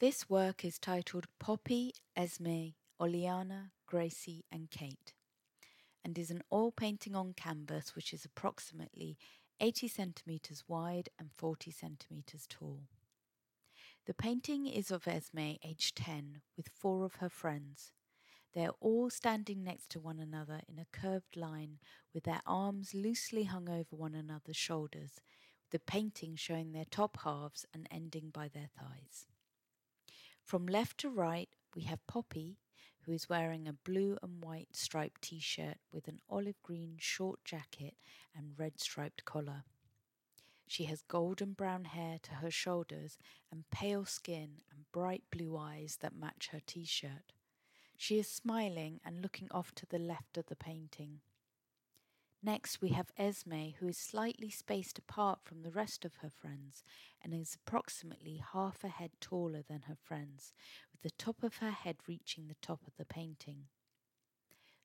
This work is titled Poppy, Esme, Oleanna, Gracie, and Kate, and is an oil painting on canvas which is approximately 80 centimetres wide and 40 centimetres tall. The painting is of Esme, aged 10, with four of her friends. They are all standing next to one another in a curved line with their arms loosely hung over one another's shoulders, the painting showing their top halves and ending by their thighs. From left to right, we have Poppy, who is wearing a blue and white striped t shirt with an olive green short jacket and red striped collar. She has golden brown hair to her shoulders and pale skin and bright blue eyes that match her t shirt. She is smiling and looking off to the left of the painting. Next, we have Esme, who is slightly spaced apart from the rest of her friends and is approximately half a head taller than her friends, with the top of her head reaching the top of the painting.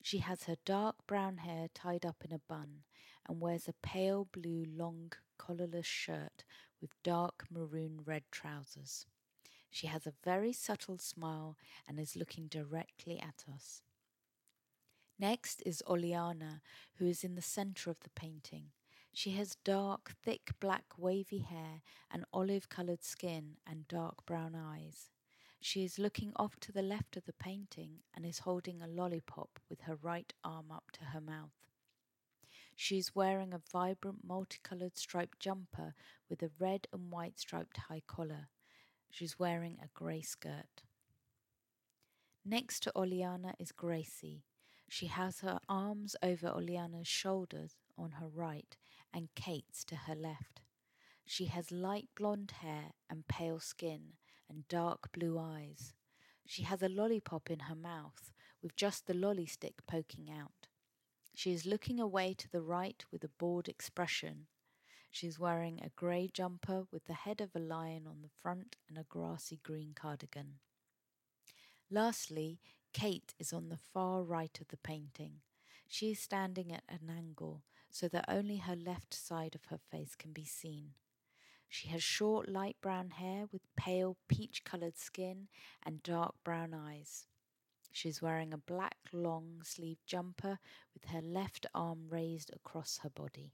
She has her dark brown hair tied up in a bun and wears a pale blue long collarless shirt with dark maroon red trousers. She has a very subtle smile and is looking directly at us. Next is Oleanna, who is in the centre of the painting. She has dark, thick black wavy hair and olive coloured skin and dark brown eyes. She is looking off to the left of the painting and is holding a lollipop with her right arm up to her mouth. She is wearing a vibrant multicoloured striped jumper with a red and white striped high collar. She's wearing a grey skirt. Next to Oleanna is Gracie. She has her arms over Oleanna's shoulders on her right and Kate's to her left. She has light blonde hair and pale skin and dark blue eyes. She has a lollipop in her mouth with just the lolly stick poking out. She is looking away to the right with a bored expression. She is wearing a grey jumper with the head of a lion on the front and a grassy green cardigan. Lastly, Kate is on the far right of the painting. She is standing at an angle so that only her left side of her face can be seen. She has short light brown hair with pale peach coloured skin and dark brown eyes. She is wearing a black long sleeved jumper with her left arm raised across her body.